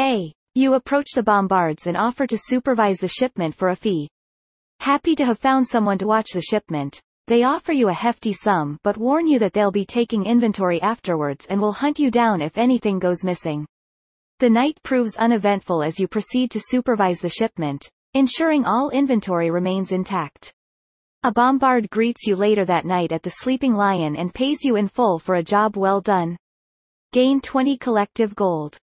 A. You approach the Bombards and offer to supervise the shipment for a fee. Happy to have found someone to watch the shipment, they offer you a hefty sum but warn you that they'll be taking inventory afterwards and will hunt you down if anything goes missing. The night proves uneventful as you proceed to supervise the shipment, ensuring all inventory remains intact. A bombard greets you later that night at the Sleeping Lion and pays you in full for a job well done. Gain 20 collective gold.